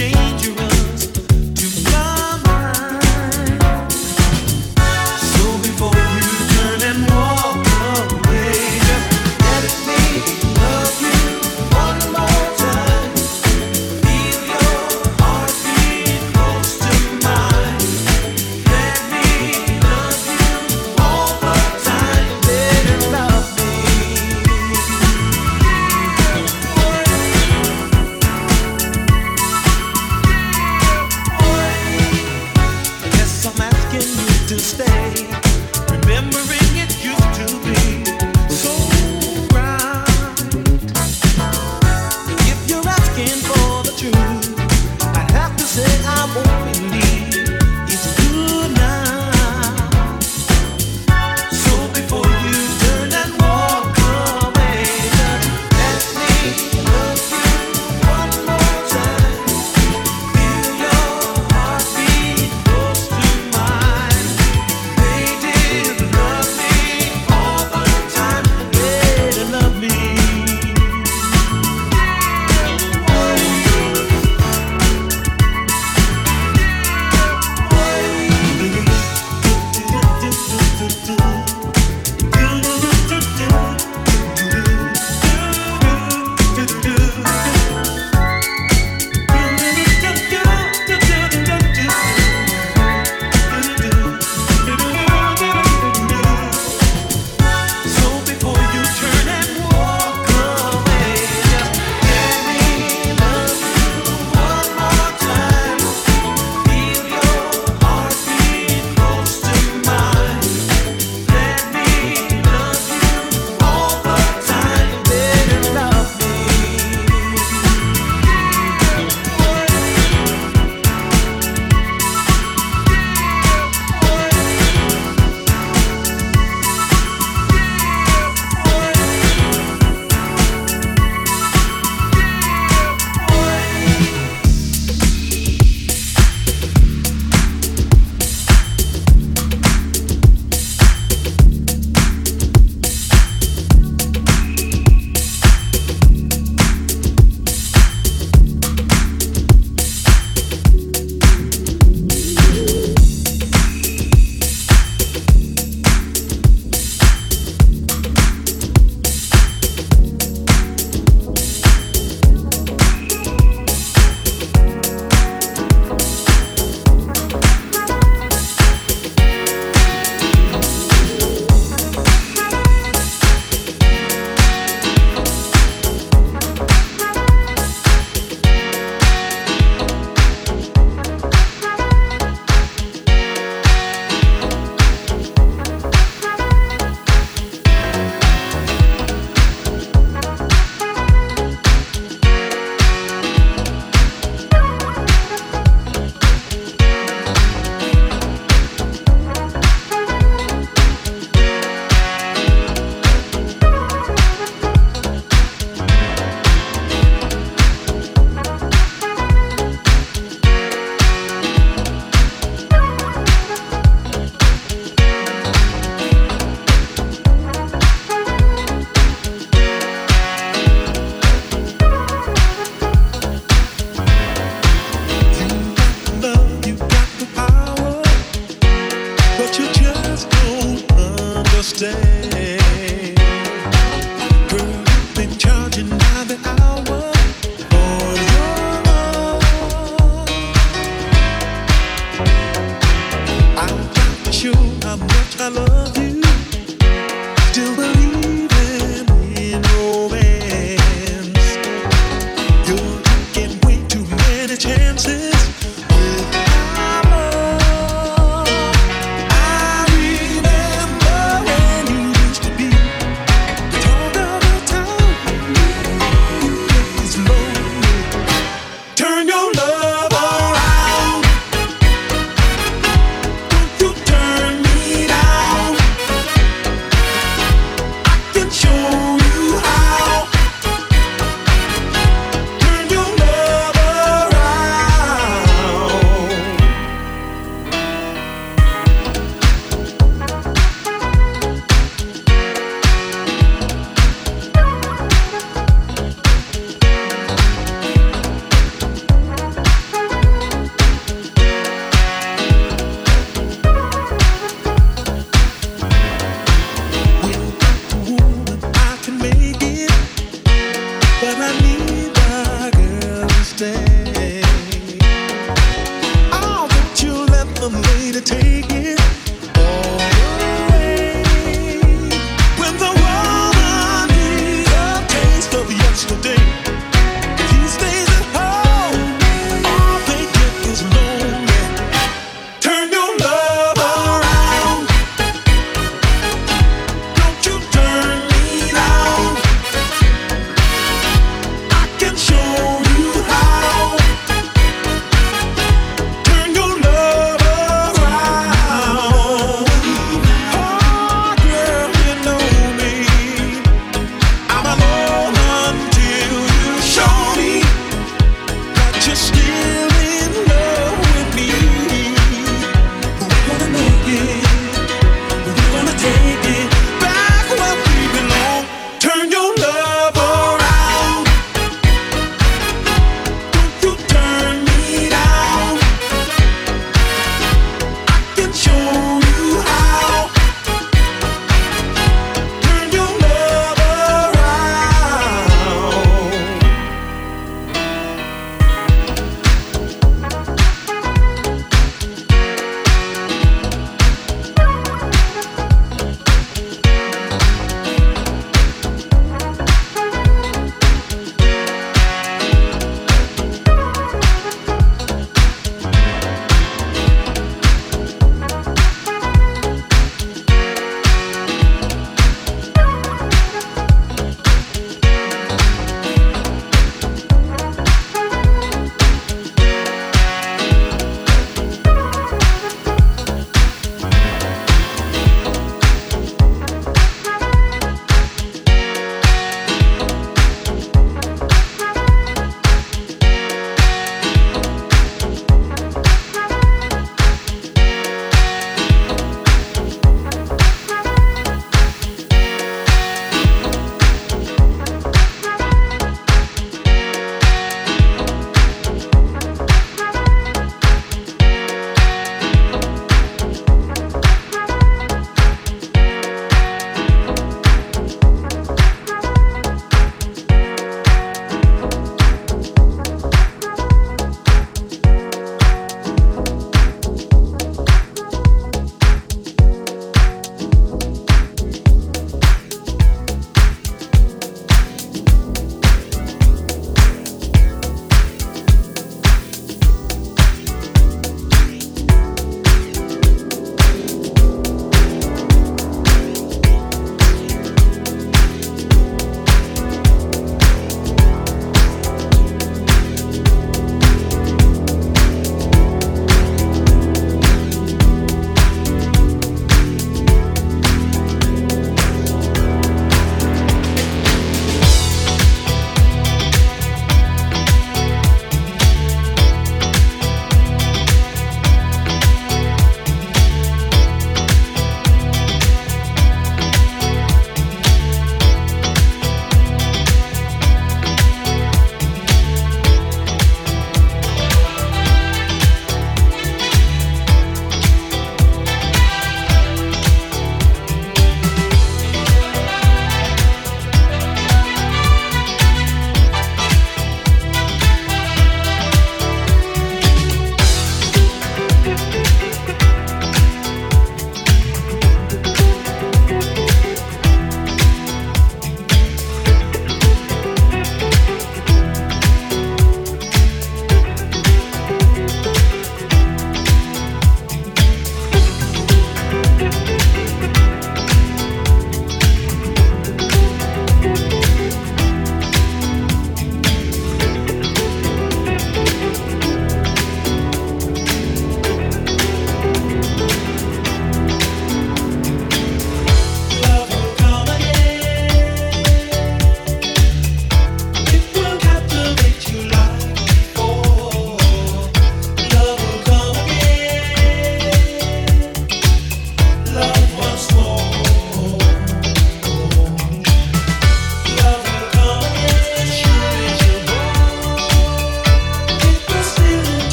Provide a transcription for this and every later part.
dangerous.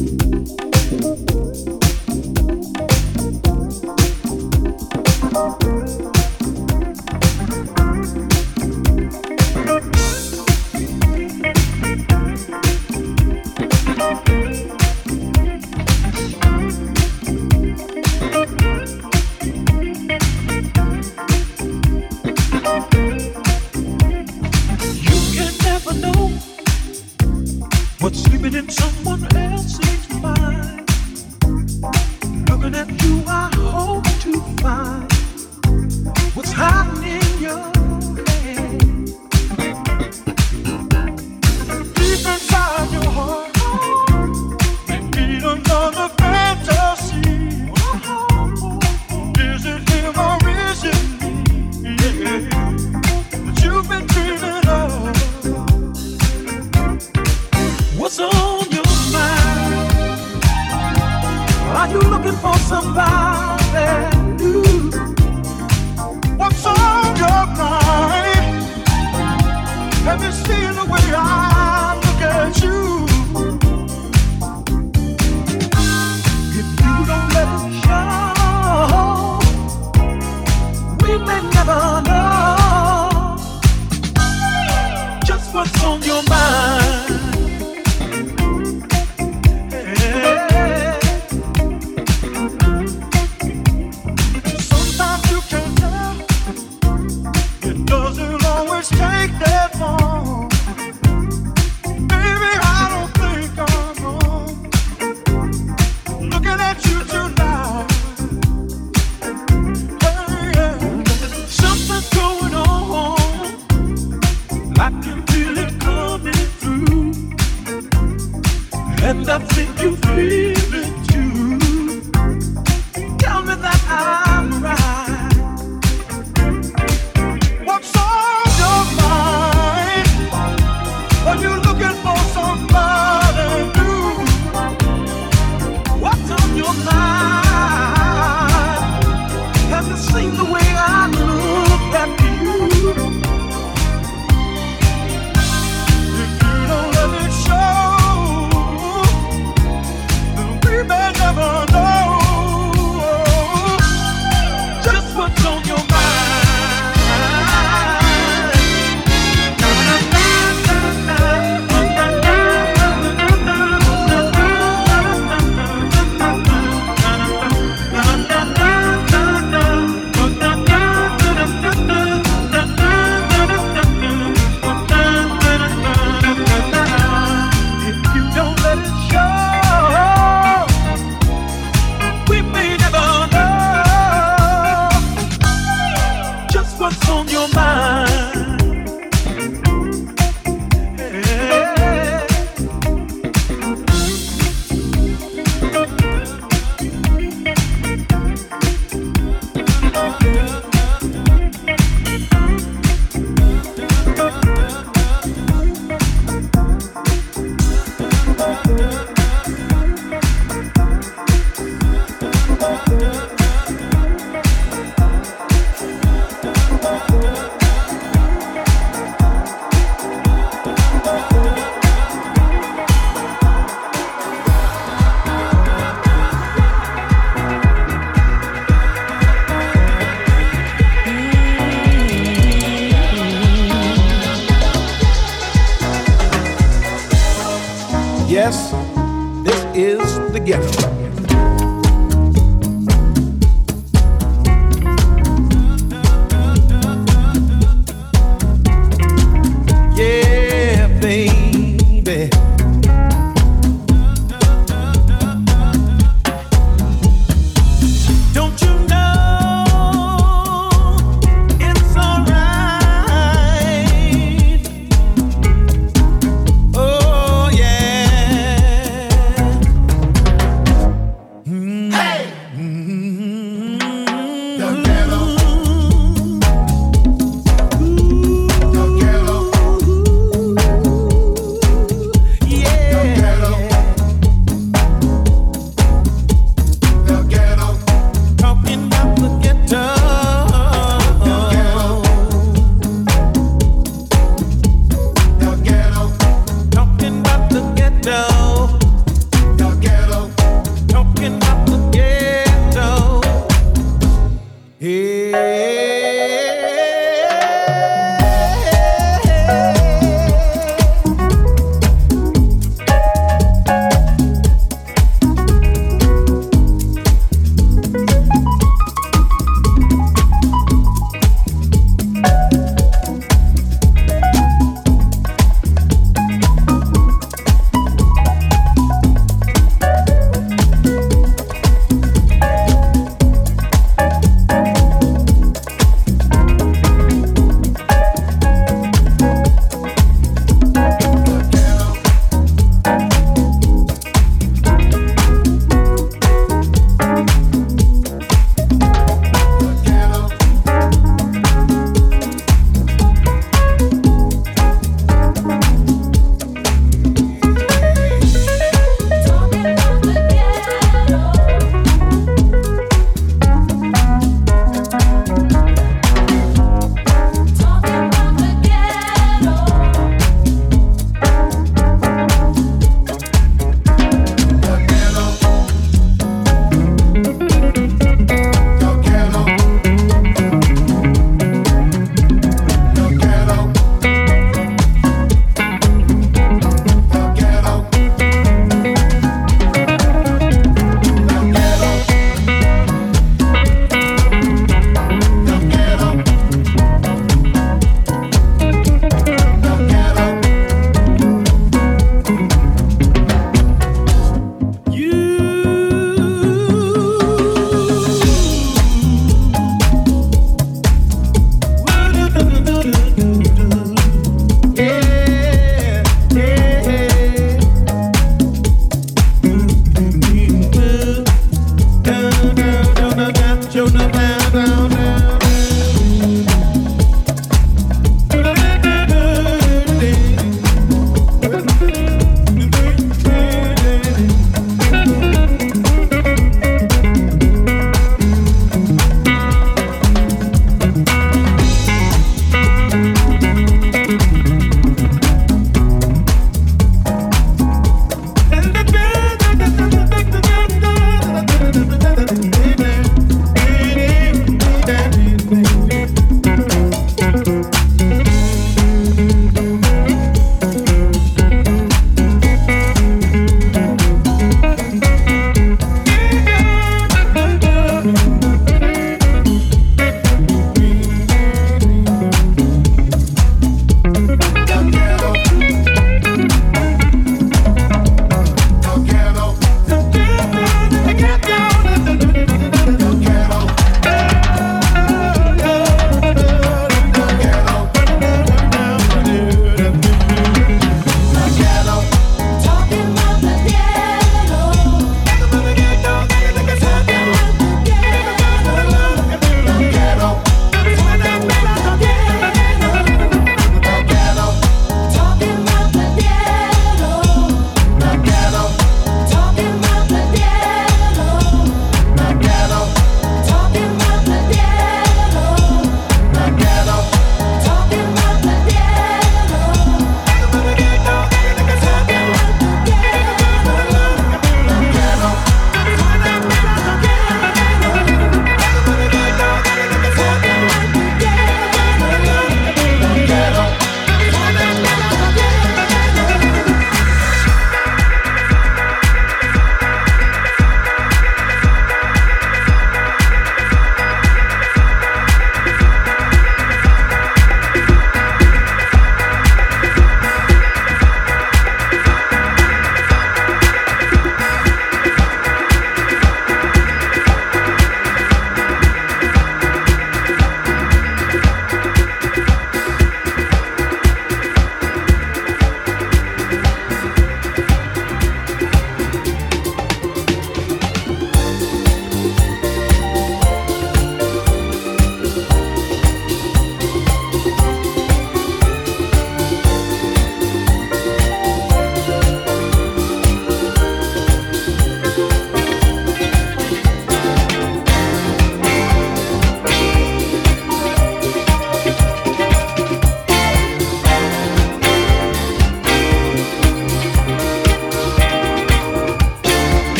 ます。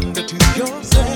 wonder to yourself.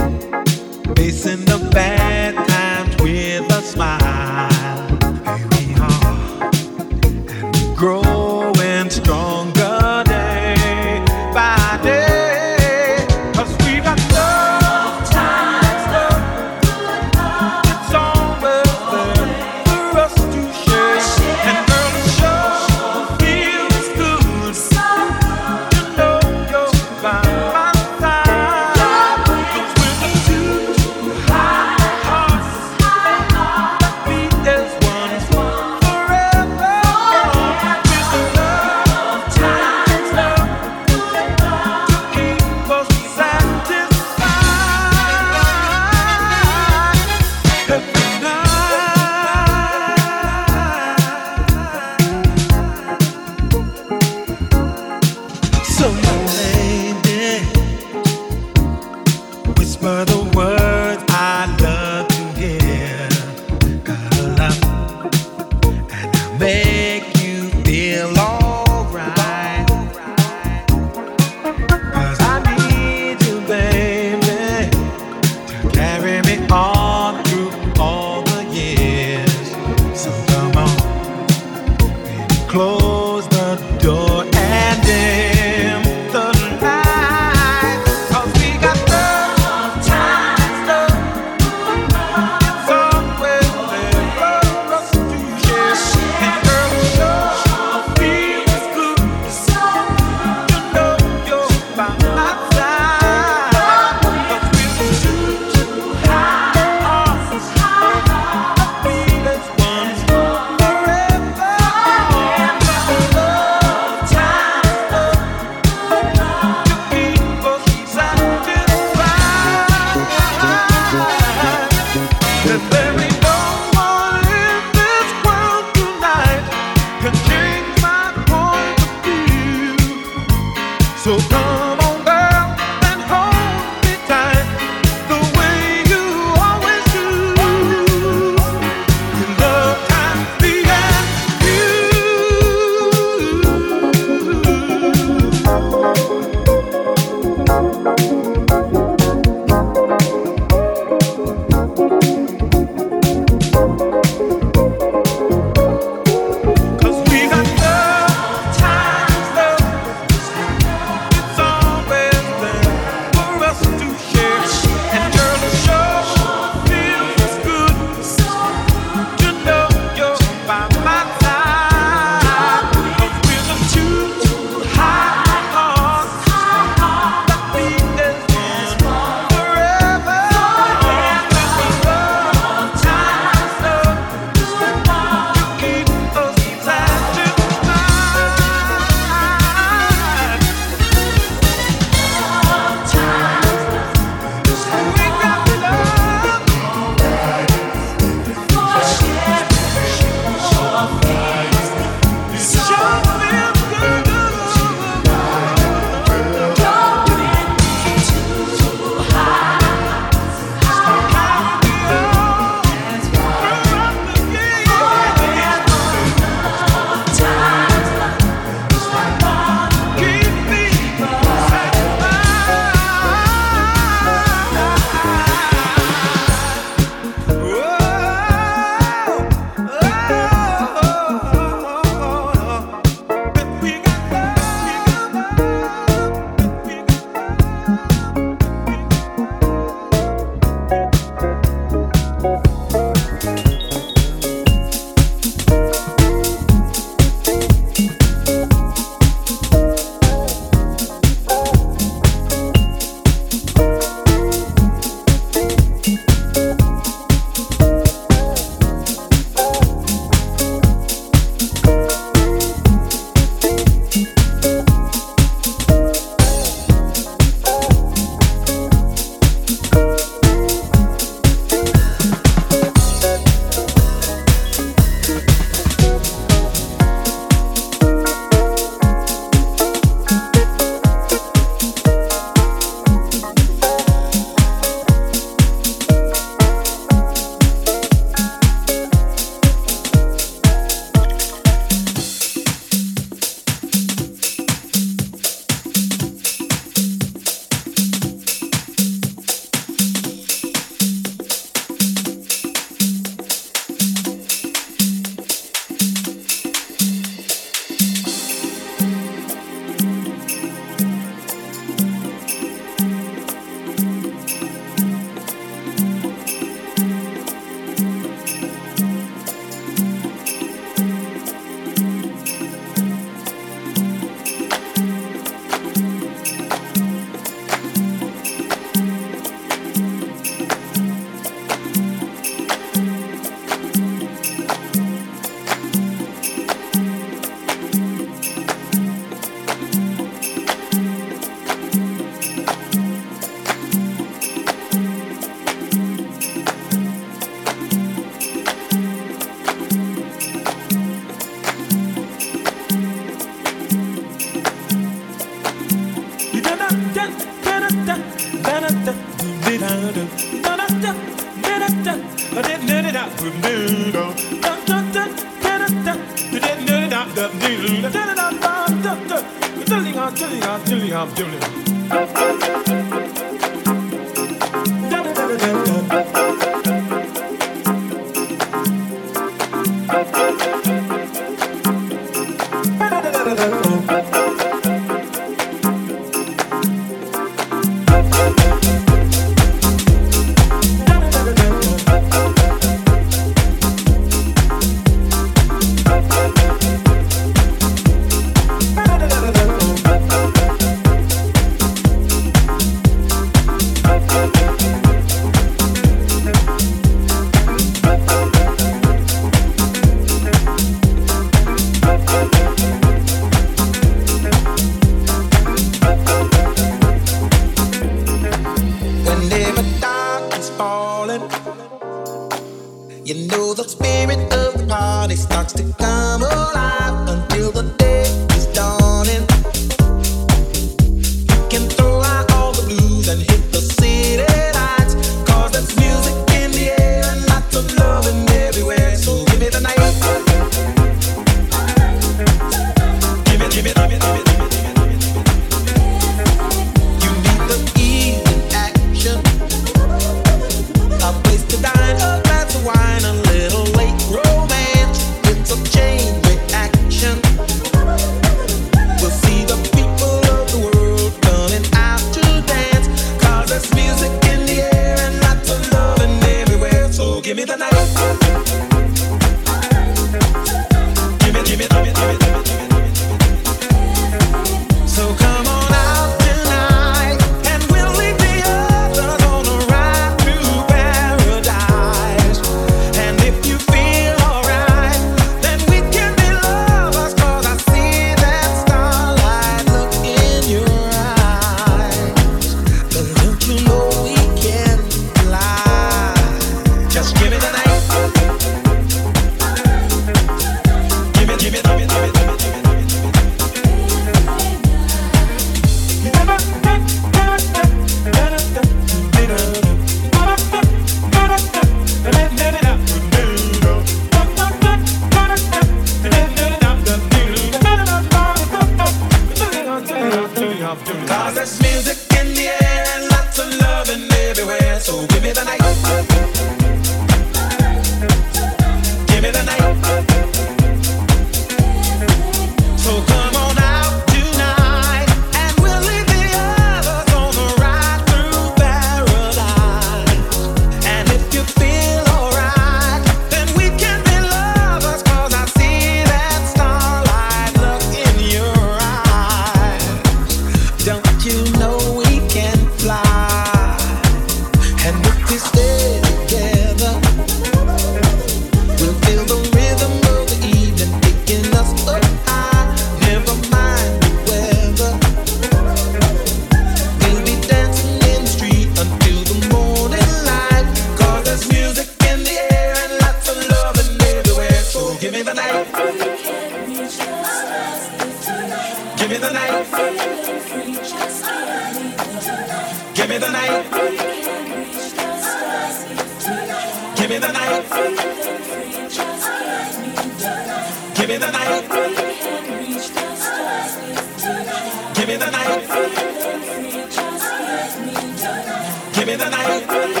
in the night.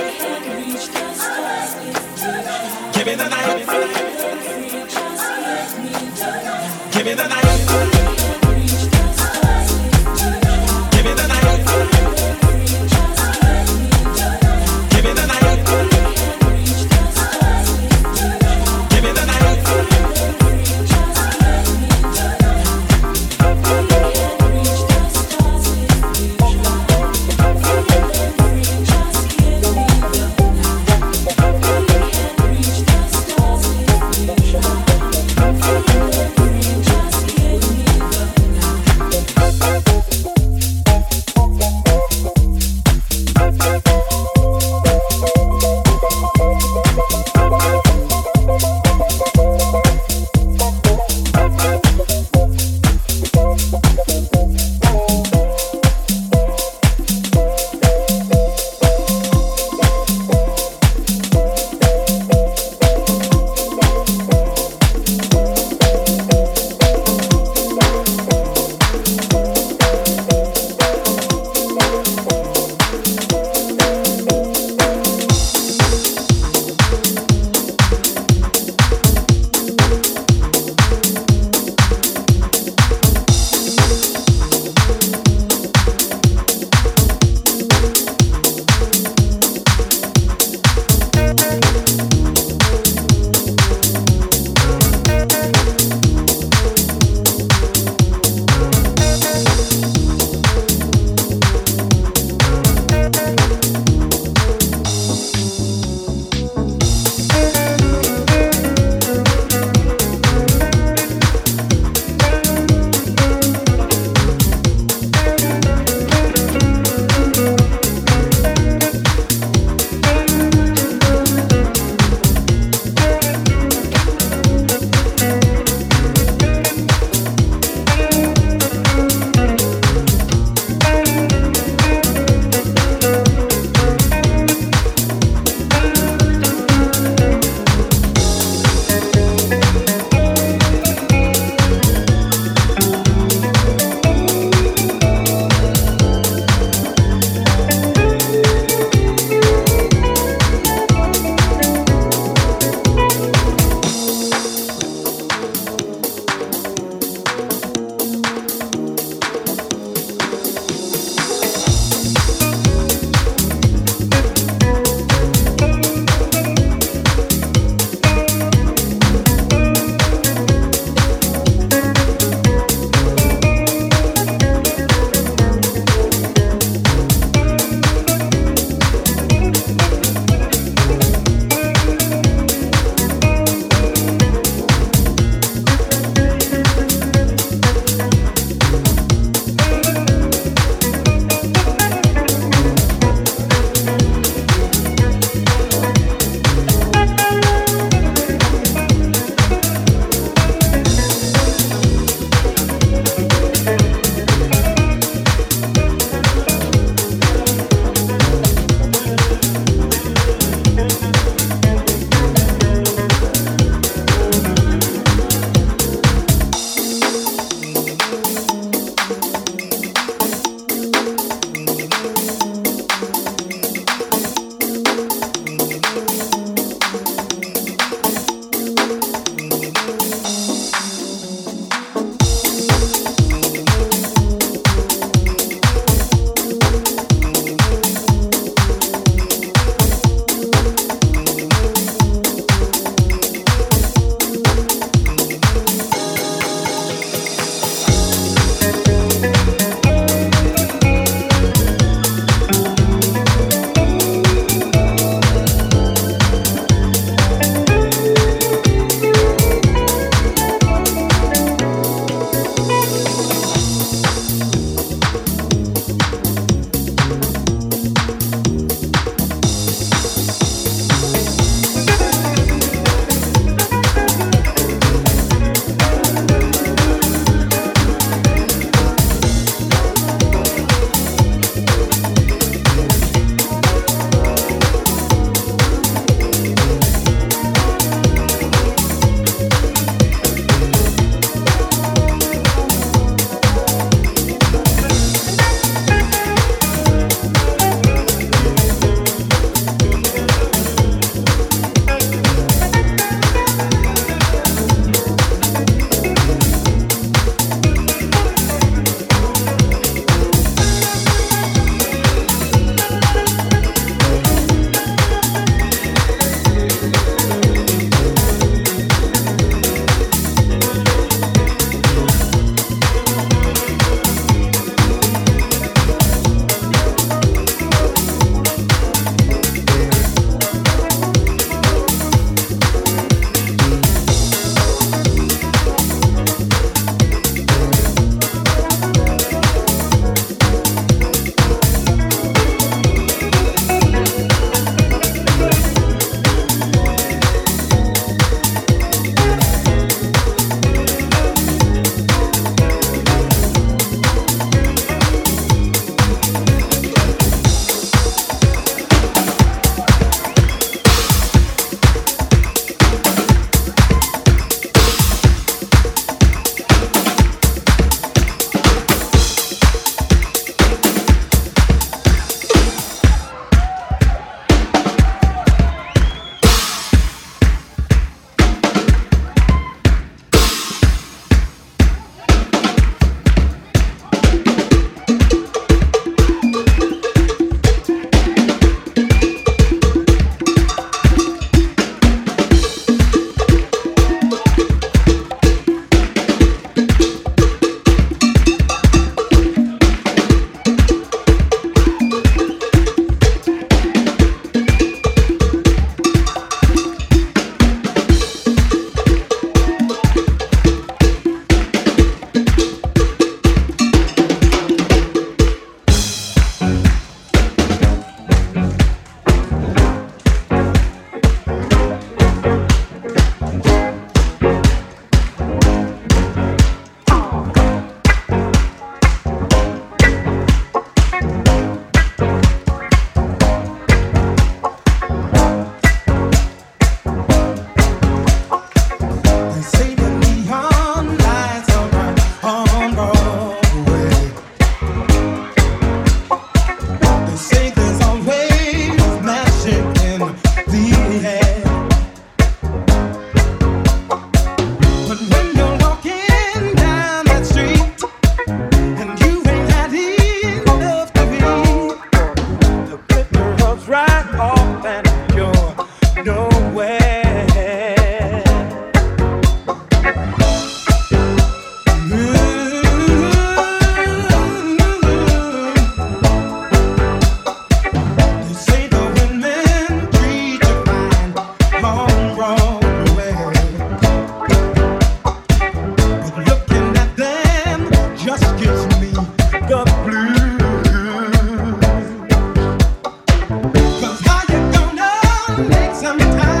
sometimes.